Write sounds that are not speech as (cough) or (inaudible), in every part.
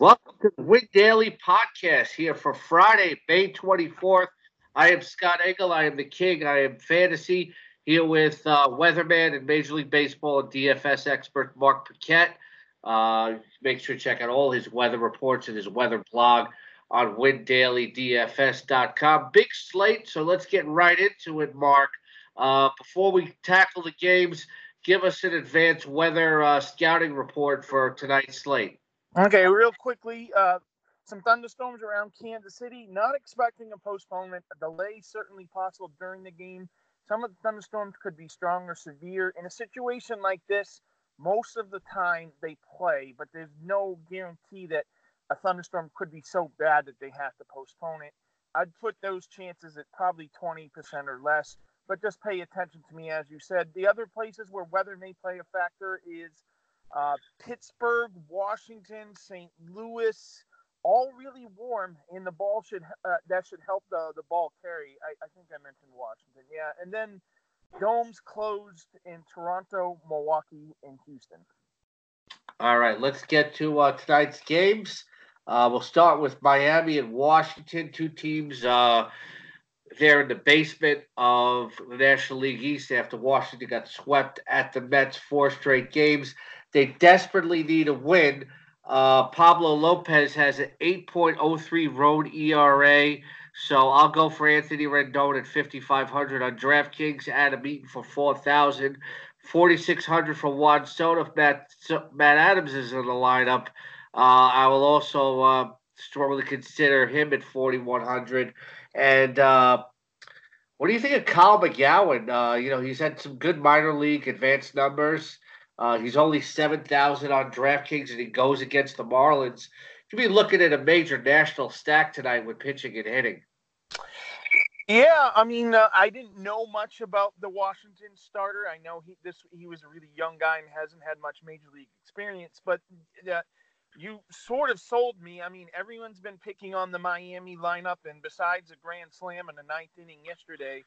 Welcome to the Win Daily podcast here for Friday, May 24th. I am Scott Engel. I am the king. I am fantasy here with uh, weatherman and Major League Baseball and DFS expert Mark Paquette. Uh, make sure to check out all his weather reports and his weather blog on windailydfs.com. Big slate, so let's get right into it, Mark. Uh, before we tackle the games, give us an advanced weather uh, scouting report for tonight's slate. Okay, real quickly, uh, some thunderstorms around Kansas City. Not expecting a postponement. A delay certainly possible during the game. Some of the thunderstorms could be strong or severe. In a situation like this, most of the time they play, but there's no guarantee that a thunderstorm could be so bad that they have to postpone it. I'd put those chances at probably 20% or less, but just pay attention to me, as you said. The other places where weather may play a factor is uh, Pittsburgh, Washington, St. Louis, all really warm, and the ball should uh, that should help the the ball carry. I, I think I mentioned Washington, yeah, and then domes closed in Toronto, Milwaukee, and Houston. All right, let's get to uh, tonight's games. Uh, we'll start with Miami and Washington, two teams uh, there in the basement of the National League East after Washington got swept at the Mets four straight games. They desperately need a win. Uh, Pablo Lopez has an 8.03 road ERA. So I'll go for Anthony Rendon at 5,500 on DraftKings. Adam Eaton for 4,000. 4,600 for Juan Soto. If Matt, Matt Adams is in the lineup, uh, I will also uh, strongly consider him at 4,100. And uh, what do you think of Kyle McGowin? Uh, you know, he's had some good minor league advanced numbers. Uh, he's only 7,000 on DraftKings and he goes against the Marlins. You'd be looking at a major national stack tonight with pitching and hitting. Yeah, I mean, uh, I didn't know much about the Washington starter. I know he this he was a really young guy and hasn't had much major league experience, but uh, you sort of sold me. I mean, everyone's been picking on the Miami lineup, and besides a grand slam in the ninth inning yesterday,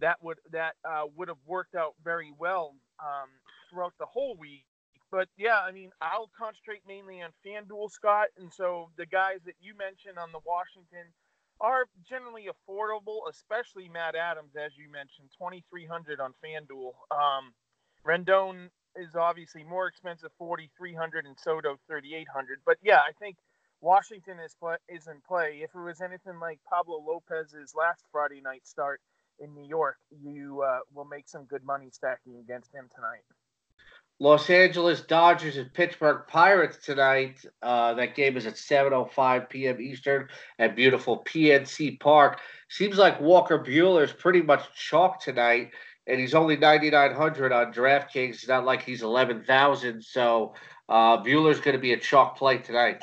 that would that uh, would have worked out very well um, throughout the whole week. But yeah, I mean, I'll concentrate mainly on FanDuel, Scott, and so the guys that you mentioned on the Washington are generally affordable, especially Matt Adams, as you mentioned, twenty three hundred on FanDuel. Um, Rendon is obviously more expensive, forty three hundred, and Soto thirty eight hundred. But yeah, I think Washington is play, is in play. If it was anything like Pablo Lopez's last Friday night start in New York, you uh, will make some good money stacking against him tonight. Los Angeles Dodgers and Pittsburgh Pirates tonight. Uh, that game is at 7:05 p.m. Eastern at beautiful PNC Park. Seems like Walker Buehler is pretty much chalk tonight, and he's only 9,900 on DraftKings. It's not like he's 11,000. So uh, Buehler's going to be a chalk play tonight.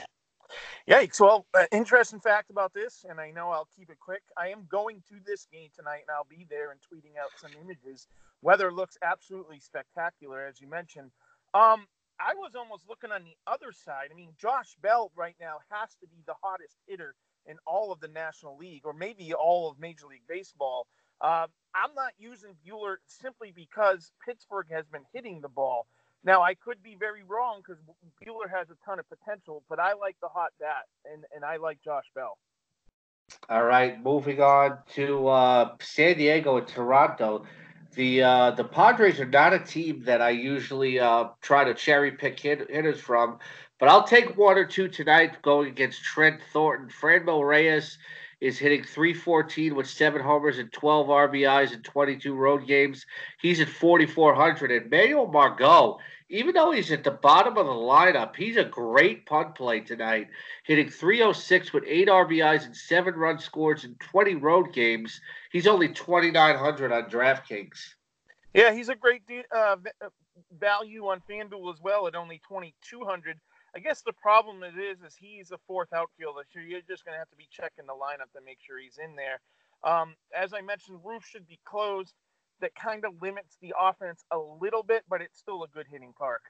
Yikes. Well, uh, interesting fact about this, and I know I'll keep it quick. I am going to this game tonight, and I'll be there and tweeting out some images. Weather looks absolutely spectacular, as you mentioned. Um, I was almost looking on the other side. I mean, Josh Bell right now has to be the hottest hitter in all of the National League, or maybe all of Major League Baseball. Uh, I'm not using Buehler simply because Pittsburgh has been hitting the ball. Now I could be very wrong because Buehler has a ton of potential, but I like the hot bat, and and I like Josh Bell. All right, moving on to uh, San Diego and Toronto. The uh, the Padres are not a team that I usually uh, try to cherry pick hit, hitters from, but I'll take one or two tonight going against Trent Thornton. Franmil Reyes is hitting 314 with seven homers and 12 RBIs in 22 road games. He's at 4,400. And Manuel Margot, even though he's at the bottom of the lineup, he's a great punt play tonight, hitting 306 with eight RBIs and seven run scores in 20 road games. He's only 2,900 on DraftKings. Yeah, he's a great uh, value on FanDuel as well at only 2,200. I guess the problem it is is he's a fourth outfielder, so you're just going to have to be checking the lineup to make sure he's in there. Um, as I mentioned, roof should be closed. That kind of limits the offense a little bit, but it's still a good hitting park.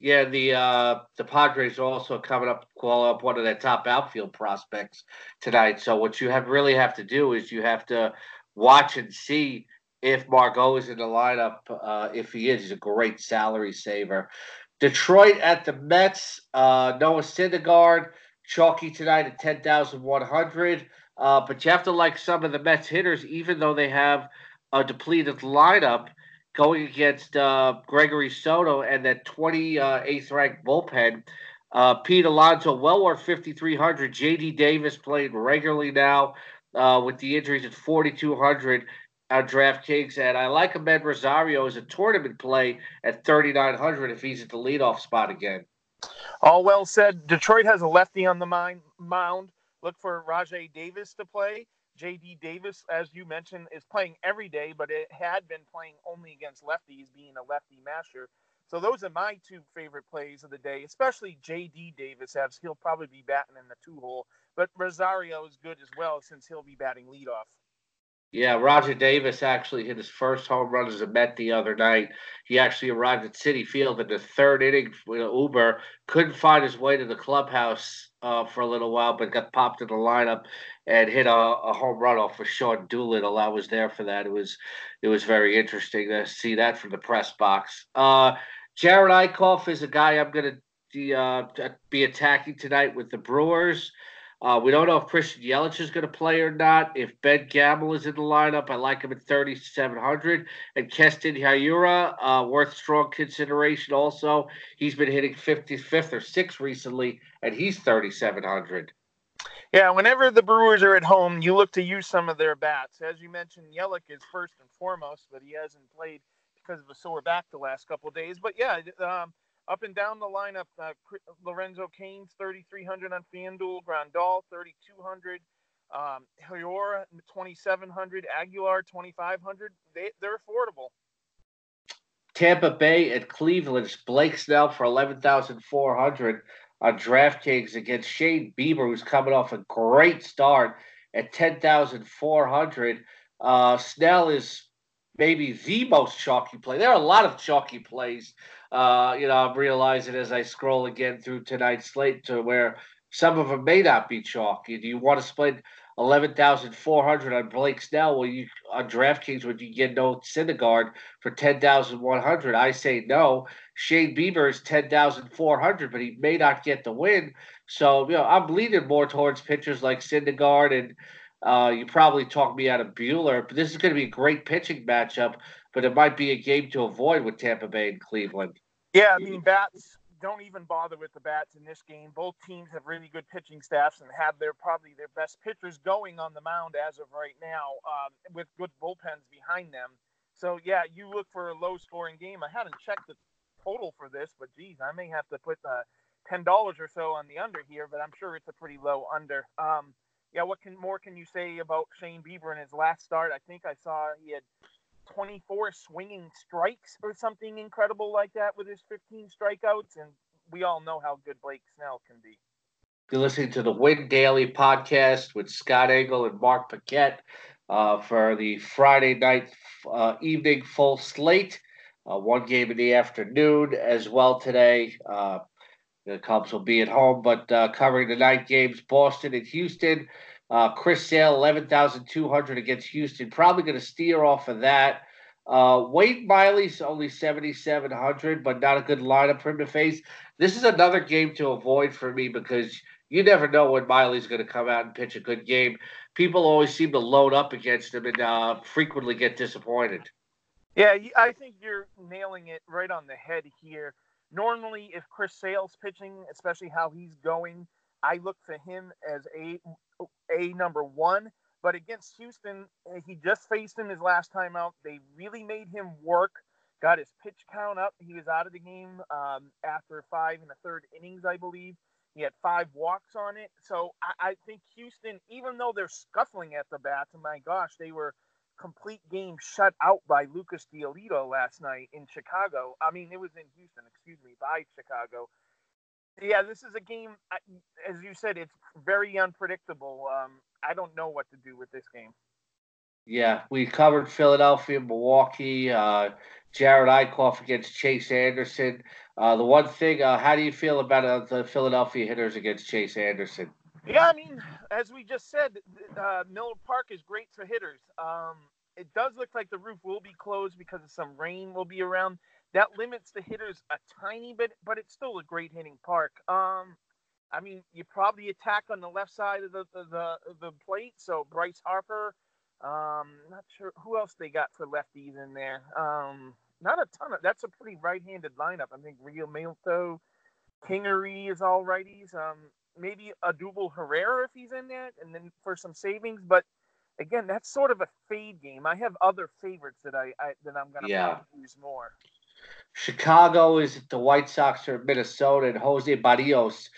Yeah, the uh, the Padres are also coming up call up one of their top outfield prospects tonight. So what you have really have to do is you have to watch and see if Margot is in the lineup. Uh, if he is, he's a great salary saver. Detroit at the Mets. Uh, Noah Syndergaard, chalky tonight at 10,100. Uh, but you have to like some of the Mets hitters, even though they have a depleted lineup going against uh, Gregory Soto and that 28th ranked bullpen. Uh, Pete Alonso, well worth 5,300. JD Davis playing regularly now uh, with the injuries at 4,200 on DraftKings. And I like Amed Rosario as a tournament play at 3,900 if he's at the leadoff spot again. All well said. Detroit has a lefty on the mound. Look for Rajai Davis to play. JD Davis, as you mentioned, is playing every day, but it had been playing only against lefties, being a lefty masher. So those are my two favorite plays of the day, especially J.D. Davis, as he'll probably be batting in the two hole. But Rosario is good as well since he'll be batting leadoff. Yeah, Rajai Davis actually hit his first home run as a Met the other night. He actually arrived at Citi Field in the third inning with an Uber. Couldn't find his way to the clubhouse uh, for a little while, but got popped in the lineup and hit a, a home run off of Sean Doolittle. I was there for that. It was it was very interesting to see that from the press box. Uh, Jerad Eickhoff is a guy I'm going to uh, be attacking tonight with the Brewers. Uh, we don't know if Christian Yelich is going to play or not. If Ben Gamel is in the lineup, I like him at 3,700. And Keston Hiura, uh, worth strong consideration also. He's been hitting 55th or 6th recently, and he's 3,700. Yeah, whenever the Brewers are at home, you look to use some of their bats. As you mentioned, Yelich is first and foremost, but he hasn't played because of a sore back the last couple days. But yeah, um, up and down the lineup, uh, Lorenzo Cain's 3,300 on FanDuel, Grandal 3,200, um, 2,700, Aguilar 2,500. They, they're affordable. Tampa Bay at Cleveland. Blake Snell for 11,400 on DraftKings against Shane Bieber, who's coming off a great start at 10,400. Uh, Snell is maybe the most chalky play. There are a lot of chalky plays. Uh, you know, I'm realizing as I scroll again through tonight's slate to where some of them may not be chalky. Do you want to spend eleven thousand four hundred on Blake Snell? Well, you on DraftKings would you get no Syndergaard for ten thousand one hundred? I say no. Shane Bieber is ten thousand four hundred, but he may not get the win. So you know, I'm leaning more towards pitchers like Syndergaard and uh, you probably talked me out of Buehler, but this is going to be a great pitching matchup. But it might be a game to avoid with Tampa Bay and Cleveland. Yeah, I mean bats don't even bother with the bats in this game. Both teams have really good pitching staffs and have their probably their best pitchers going on the mound as of right now, um, with good bullpens behind them. So yeah, you look for a low scoring game. I haven't checked the total for this, but geez, I may have to put uh, ten dollars or so on the under here, but I'm sure it's a pretty low under. Um, yeah, what can more can you say about Shane Bieber in his last start? I think I saw he had 24 swinging strikes or something incredible like that with his 15 strikeouts, and we all know how good Blake Snell can be. You're listening to the Win Daily podcast with Scott Engel and Mark Paquette uh, for the Friday night uh, evening full slate. Uh, one game in the afternoon as well today. Uh, the Cubs will be at home, but uh, covering the night games, Boston and Houston. Uh, Chris Sale, 11,200 against Houston. Probably going to steer off of that. Uh, Wade Miley's only 7,700, but not a good lineup for him to face. This is another game to avoid for me because you never know when Miley's going to come out and pitch a good game. People always seem to load up against him and uh, frequently get disappointed. Yeah, I think you're nailing it right on the head here. Normally, if Chris Sale's pitching, especially how he's going, I look for him as a a number one. But against Houston, eh, he just faced him his last time out. They really made him work. Got his pitch count up. He was out of the game um, after five and a third innings, I believe. He had five walks on it. So I, I think Houston, even though they're scuffling at the bats, and my gosh, they were complete game shut out by Lucas Giolito last night in Chicago. I mean, it was in Houston, excuse me, by Chicago. Yeah, this is a game, as you said, it's very unpredictable. Um, I don't know what to do with this game. Yeah, we covered Philadelphia, Milwaukee, uh, Jerad Eickhoff against Chase Anderson. Uh, the one thing, uh, how do you feel about uh, the Philadelphia hitters against Chase Anderson? Yeah, I mean, as we just said, uh, Miller Park is great for hitters. Um, it does look like the roof will be closed because of some rain will be around. that limits the hitters a tiny bit, but it's still a great hitting park. Um, I mean, you probably attack on the left side of the the, the, plate. So Bryce Harper, um, not sure who else they got for lefties in there. Um, not a ton of. That's a pretty right-handed lineup. I think Rio Realmuto, Kingery is all righties. Um, maybe Odubel Herrera if he's in there, and then for some savings. But again, that's sort of a fade game. I have other favorites that I, I that I'm gonna yeah. use more. Chicago is the White Sox or Minnesota, and Jose Berrios,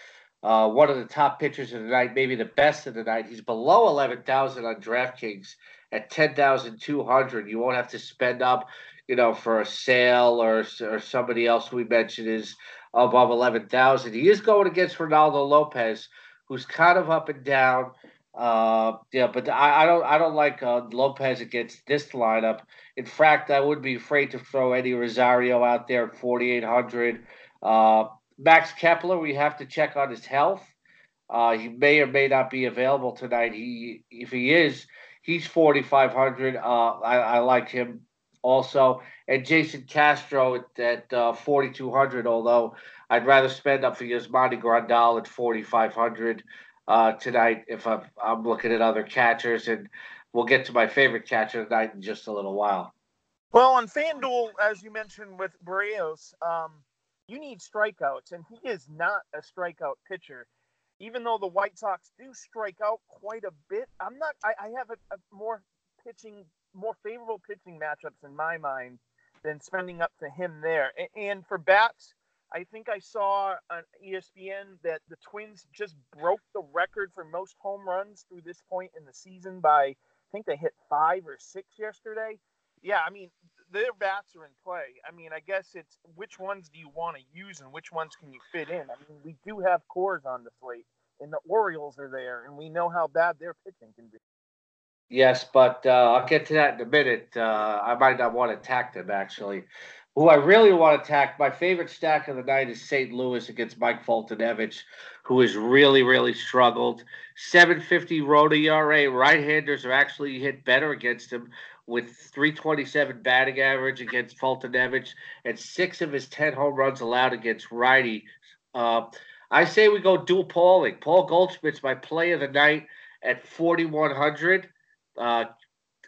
uh, one of the top pitchers of the night, maybe the best of the night. He's below 11,000 on DraftKings at 10,200. You won't have to spend up, you know, for a sale or, or somebody else we mentioned is above 11,000. He is going against Reynaldo Lopez, who's kind of up and down. Uh, yeah, but I, I don't I don't like uh, Lopez against this lineup. In fact, I would be afraid to throw Eddie Rosario out there at 4,800. Uh, Max Kepler, we have to check on his health. Uh, he may or may not be available tonight. He, if he is, he's 4,500. Uh, I, I like him also. And Jason Castro at, at uh, 4,200, although I'd rather spend up for Yasmani Grandal at 4,500 uh, tonight if I'm, I'm looking at other catchers. And we'll get to my favorite catcher tonight in just a little while. Well, on FanDuel, as you mentioned with Berrios, um, you need strikeouts, and he is not a strikeout pitcher. Even though the White Sox do strike out quite a bit, I'm not. I, I have a, a more pitching, more favorable pitching matchups in my mind than spending up to him there. And, for bats, I think I saw on ESPN that the Twins just broke the record for most home runs through this point in the season by I think they hit five or six yesterday. Yeah, I mean their bats are in play. I mean, I guess it's which ones do you want to use and which ones can you fit in? I mean, we do have cores on the slate, and the Orioles are there, and we know how bad their pitching can be. Yes, but uh, I'll get to that in a minute. Uh, I might not want to attack them actually. Who I really want to attack, my favorite stack of the night is St. Louis against Mike Foltynewicz, who has really, really struggled. 750 road ERA. Right-handers are actually hit better against him with 327 batting average against Foltynewicz and six of his 10 home runs allowed against righty. Uh, I say we go dual Pauling. Paul Goldschmidt's my play of the night at 4,100. Uh,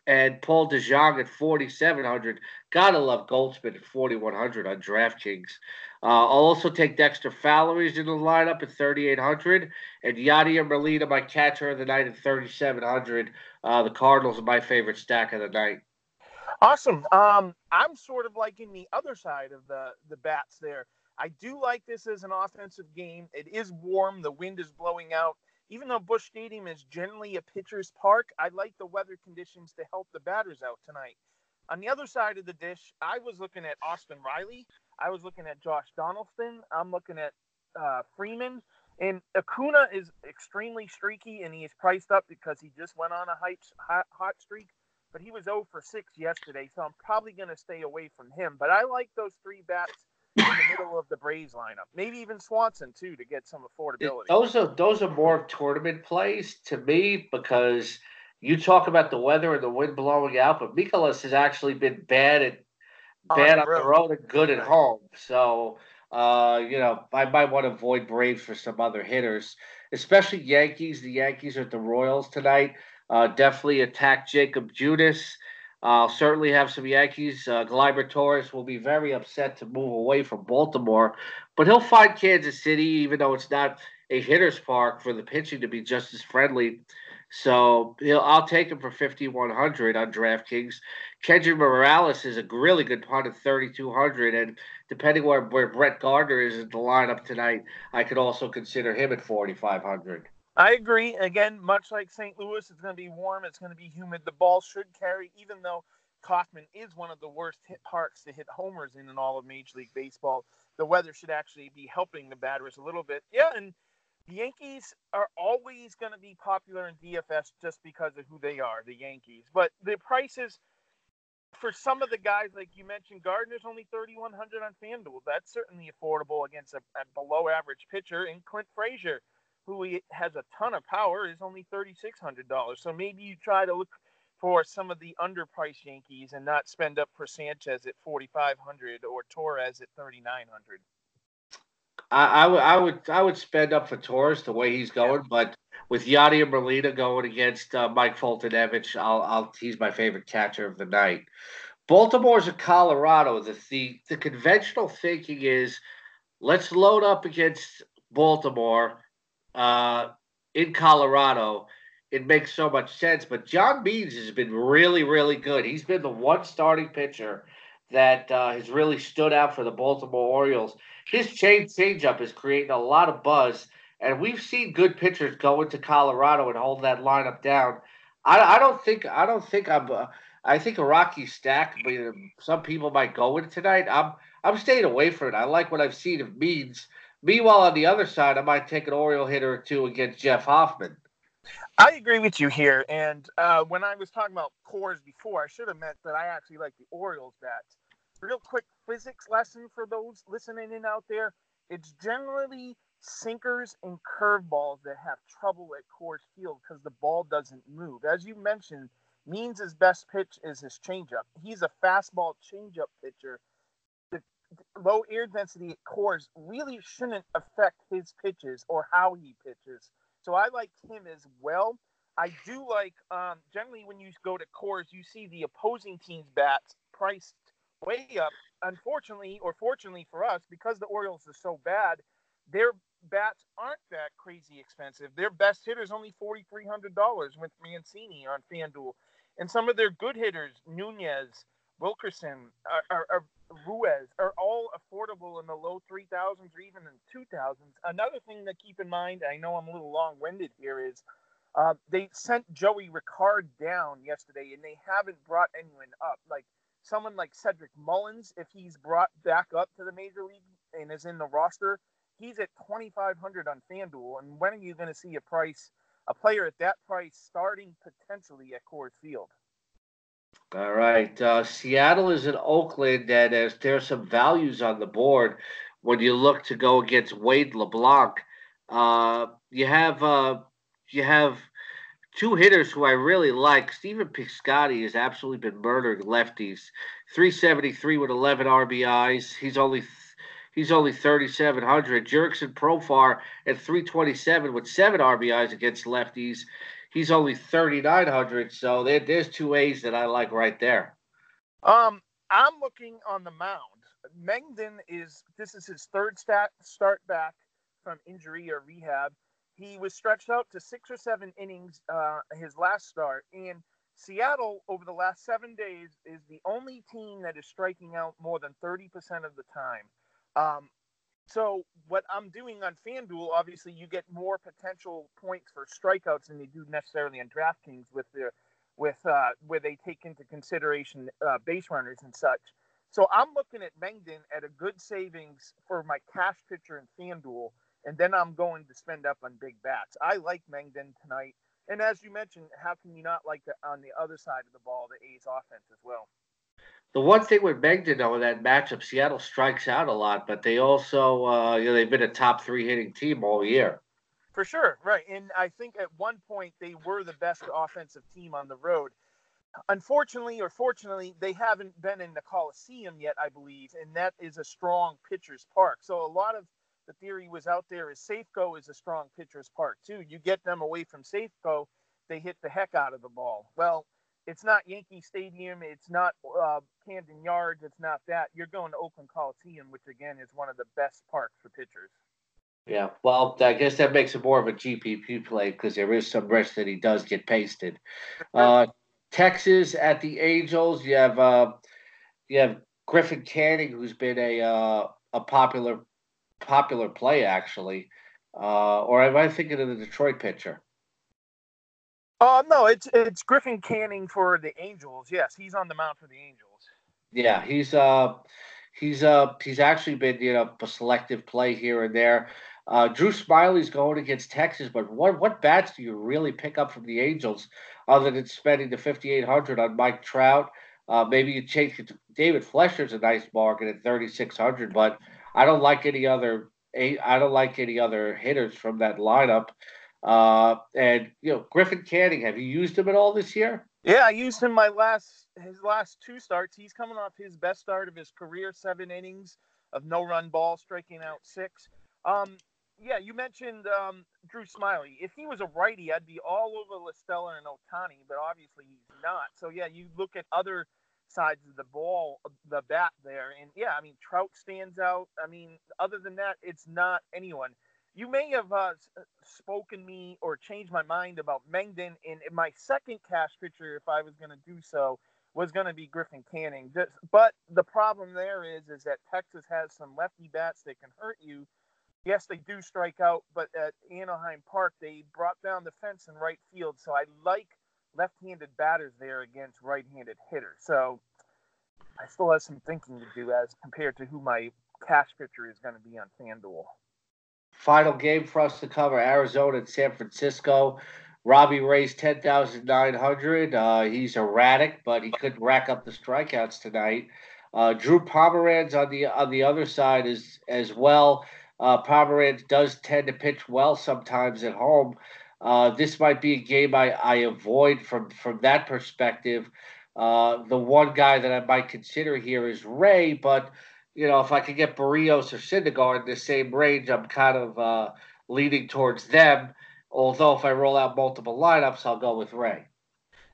and Paul DeJong at 4,700. Gotta love Goldschmidt at 4,100 on DraftKings. Uh, I'll also take Dexter Fowler's in the lineup at 3,800 and Yadier Molina, my catcher of the night, at 3,700. Uh, the Cardinals are my favorite stack of the night. Awesome. Um, I'm sort of liking the other side of the the bats there. I do like this as an offensive game. It is warm. The wind is blowing out. Even though Busch Stadium is generally a pitcher's park, I like the weather conditions to help the batters out tonight. On the other side of the dish, I was looking at Austin Riley. I was looking at Josh Donaldson. I'm looking at uh, Freeman. And Acuna is extremely streaky, and he is priced up because he just went on a hot, hot streak. But he was 0 for 6 yesterday, so I'm probably going to stay away from him. But I like those three bats in the middle of the Braves lineup. Maybe even Swanson too to get some affordability. Those are those are more tournament plays to me because you talk about the weather and the wind blowing out, but Mikolas has actually been bad at bad on the road and good at home. So uh, you know, I might want to avoid Braves for some other hitters, especially Yankees. The Yankees are at the Royals tonight. Uh, definitely attack Jakob Junis. I'll certainly have some Yankees. Uh, Gleyber Torres will be very upset to move away from Baltimore, but he'll find Kansas City, even though it's not a hitter's park, for the pitching to be just as friendly so I'll take him for 5,100 on DraftKings. Kendrys Morales is a really good punt at 3,200. And depending where, where Brett Gardner is in the lineup tonight, I could also consider him at 4,500. I agree. Again, much like St. Louis, it's going to be warm. It's going to be humid. The ball should carry, even though Kauffman is one of the worst hit parks to hit homers in in all of Major League Baseball. The weather should actually be helping the batters a little bit. Yeah, and the Yankees are always going to be popular in DFS just because of who they are, the Yankees. But the prices for some of the guys, like you mentioned, Gardner's only 3100 on FanDuel. That's certainly affordable against a, a below average pitcher. in Clint Frazier, who has a ton of power, is only $3,600. So maybe you try to look for some of the underpriced Yankees and not spend up for Sanchez at 4,500 or Torres at 3,900. I, I would I would I would spend up for Torres the way he's going, yeah. but with Yadier Molina going against uh, Mike Foltynewicz, I'll I'll he's my favorite catcher of the night. Baltimore's in Colorado. The, the the conventional thinking is let's load up against Baltimore uh, in Colorado it makes so much sense. But John Means has been really, really good. He's been the one starting pitcher that uh, has really stood out for the Baltimore Orioles. His change changeup is creating a lot of buzz, and we've seen good pitchers go into Colorado and hold that lineup down. I, I don't think I don't think I'm. Uh, I think a Rocky stack, but some people might go it tonight. I'm I'm staying away from it. I like what I've seen of Means. Meanwhile, on the other side, I might take an Oriole hitter or two against Jeff Hoffman. I agree with you here. And uh, when I was talking about cores before, I should have meant that I actually like the Orioles bats. Real quick physics lesson for those listening in out there. It's generally sinkers and curveballs that have trouble at Coors Field because the ball doesn't move. As you mentioned, Means best pitch is his changeup. He's a fastball changeup pitcher. Low air density Coors really shouldn't affect his pitches or how he pitches. So I like him as well. I do like um, generally when you go to cores, you see the opposing team's bats priced way up. Unfortunately, or fortunately for us, because the Orioles are so bad, their bats aren't that crazy expensive. Their best hitter is only forty three hundred dollars with Mancini on FanDuel, and some of their good hitters, Nunez, Wilkerson, are, are, are Ruiz are all affordable in the low 3000s or even in 2000s. Another thing to keep in mind, I know I'm a little long winded here, is uh, they sent Joey Rickard down yesterday and they haven't brought anyone up. Like someone like Cedric Mullins, if he's brought back up to the major league and is in the roster, he's at 2500 on FanDuel. And when are you going to see a price, a player at that price starting potentially at Coors Field? All right. Uh, Seattle is in Oakland, and there's, there's some values on the board when you look to go against Wade LeBlanc. Uh, you have uh, you have two hitters who I really like. Stephen Piscotty has absolutely been murdering lefties. 373 with 11 RBIs. He's only he's only 3,700. Jurickson Profar at 327 with seven RBIs against lefties he's only 3,900. So there, there's two A's that I like right there. Um, I'm looking on the mound. Mengden is this is his third stat start back from injury or rehab. He was stretched out to six or seven innings uh, his last start, and Seattle over the last seven days is the only team that is striking out more than 30% of the time. Um, so what I'm doing on FanDuel, obviously, you get more potential points for strikeouts than you do necessarily on DraftKings with the with uh, where they take into consideration uh, base runners and such. So I'm looking at Mengden at a good savings for my cash pitcher in FanDuel, and then I'm going to spend up on big bats. I like Mengden tonight, and as you mentioned, how can you not like the on the other side of the ball the A's offense as well? The one thing with Mengden though in that matchup, Seattle strikes out a lot, but they also uh, you know they've been a top three hitting team all year. For sure, right. And I think at one point they were the best offensive team on the road. Unfortunately, or fortunately, they haven't been in the Coliseum yet, I believe, and that is a strong pitcher's park. So a lot of the theory was out there is Safeco is a strong pitcher's park too. You get them away from Safeco, they hit the heck out of the ball. Well, it's not Yankee Stadium, it's not uh, Camden Yards, it's not that. You're going to Oakland Coliseum, which again is one of the best parks for pitchers. Yeah, well, I guess that makes it more of a GPP play because there is some risk that he does get pasted. (laughs) Uh, Texas at the Angels, you have uh, you have Griffin Canning, who's been a uh, a popular popular play actually, uh, or am I thinking of the Detroit pitcher? Uh, no, it's it's Griffin Canning for the Angels. Yes, he's on the mound for the Angels. Yeah, he's uh he's uh he's actually been you know a selective play here and there. Uh, Drew Smyly's going against Texas, but what what bats do you really pick up from the Angels other than spending the fifty eight hundred on Mike Trout? Uh, maybe you change it. To, David Fletcher's a nice bargain at thirty six hundred, but I don't like any other I don't like any other hitters from that lineup. Uh, and you know, Griffin Canning, have you used him at all this year? Yeah, I used him my last his last two starts. He's coming off his best start of his career, seven innings of no run ball, striking out six. Um, yeah, you mentioned um, Drew Smyly. If he was a righty, I'd be all over La Stella and Ohtani, but obviously he's not. So yeah, you look at other sides of the ball, the bat there, and yeah, I mean Trout stands out. I mean, other than that, it's not anyone. You may have uh, spoken me or changed my mind about Mengden in my second cash pitcher, if I was going to do so, was going to be Griffin Canning. Just, but the problem there is, is that Texas has some lefty bats that can hurt you yes, they do strike out, but at Anaheim Park, they brought down the fence in right field. So I like left-handed batters there against right-handed hitters. So I still have some thinking to do as compared to who my cash pitcher is going to be on FanDuel. Final game for us to cover: Arizona and San Francisco. Robbie Ray's ten thousand nine hundred. Uh, he's erratic, but he could rack up the strikeouts tonight. Uh, Drew Pomeranz on the on the other side is as well. Uh, Pomeranz does tend to pitch well sometimes at home. Uh, this might be a game I, I avoid from from that perspective. Uh, the one guy that I might consider here is Ray, but you know if I could get Berrios or Syndergaard in the same range, I'm kind of uh, leaning towards them. Although if I roll out multiple lineups, I'll go with Ray.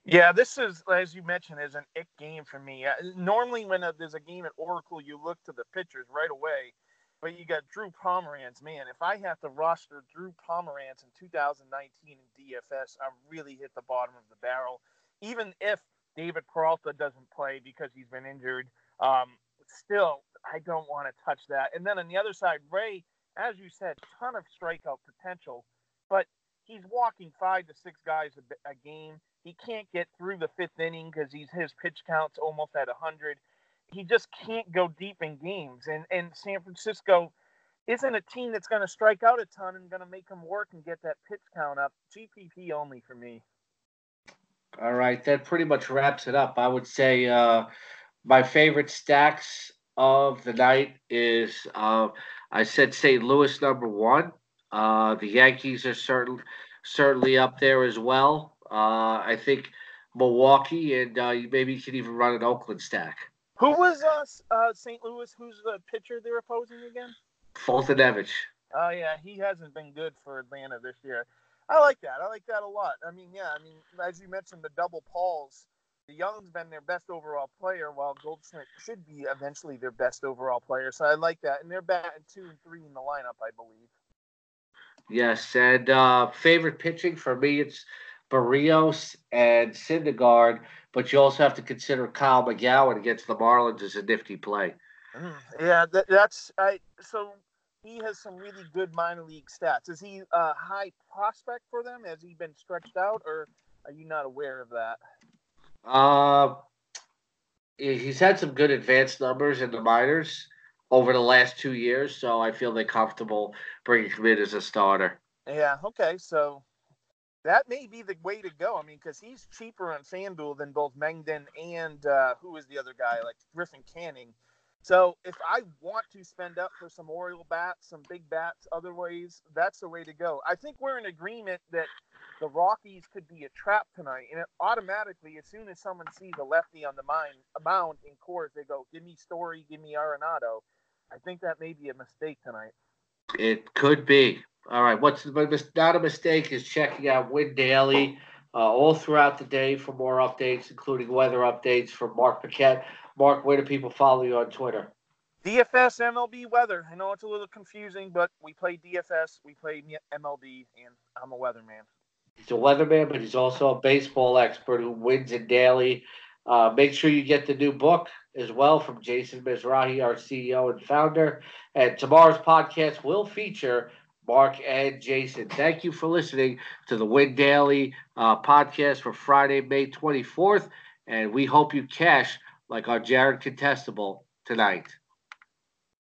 Yeah, this is, as you mentioned, is an ick game for me. Uh, normally, when a, there's a game at Oracle, you look to the pitchers right away but you got Drew Pomeranz. Man, if I have to roster Drew Pomeranz in 2019 in DFS, I'm really hit the bottom of the barrel. Even if David Peralta doesn't play because he's been injured, um, still, I don't want to touch that. And then on the other side, Ray, as you said, ton of strikeout potential, but he's walking five to six guys a, a game. He can't get through the fifth inning because he's his pitch count's almost at 100 he just can't go deep in games. And and San Francisco isn't a team that's going to strike out a ton and going to make him work and get that pitch count up. GPP only for me. All right, that pretty much wraps it up. I would say uh, my favorite stacks of the night is uh, I said St. Louis number one. Uh, the Yankees are certainly certainly up there as well. Uh, I think Milwaukee and uh, maybe you could even run an Oakland stack. Who was uh, uh St. Louis? Who's the pitcher they're opposing again? Foltynewicz. Oh yeah, he hasn't been good for Atlanta this year. I like that. I like that a lot. I mean, yeah, I mean, as you mentioned, the double Pauls. DeJong's been their best overall player, while Goldschmidt should be eventually their best overall player. So I like that, and they're batting two and three in the lineup, I believe. Yes, and uh, favorite pitching for me, it's Berrios and Syndergaard, but you also have to consider Kyle McGowin against the Marlins as a nifty play. Mm, yeah, that, that's I. So he has some really good minor league stats. Is he a high prospect for them? Has he been stretched out, or are you not aware of that? Uh, he's had some good advanced numbers in the minors over the last two years, so I feel they're comfortable bringing him in as a starter. Yeah. Okay. So that may be the way to go. I mean, because he's cheaper on FanDuel than both Mengden and uh, who is the other guy, like Griffin Canning. So if I want to spend up for some Oriole bats, some big bats, other ways, that's the way to go. I think we're in agreement that the Rockies could be a trap tonight, and automatically, as soon as someone sees a lefty on the mine, mound in Coors, they go, "Give me Story, give me Arenado." I think that may be a mistake tonight. It could be. All right. What's not a mistake is checking out Win Daily uh, all throughout the day for more updates, including weather updates from Mark Paquette. Mark, where do people follow you on Twitter? DFS MLB weather. I know it's a little confusing, but we play DFS, we play MLB, and I'm a weatherman. He's a weatherman, but he's also a baseball expert who wins in daily. Uh, make sure you get the new book as well from Jason Mezrahi, our CEO and founder. And tomorrow's podcast will feature Mark and Jason. Thank you for listening to the Win Daily uh, podcast for Friday, May 24th. And we hope you cash like our Jared Contestable tonight.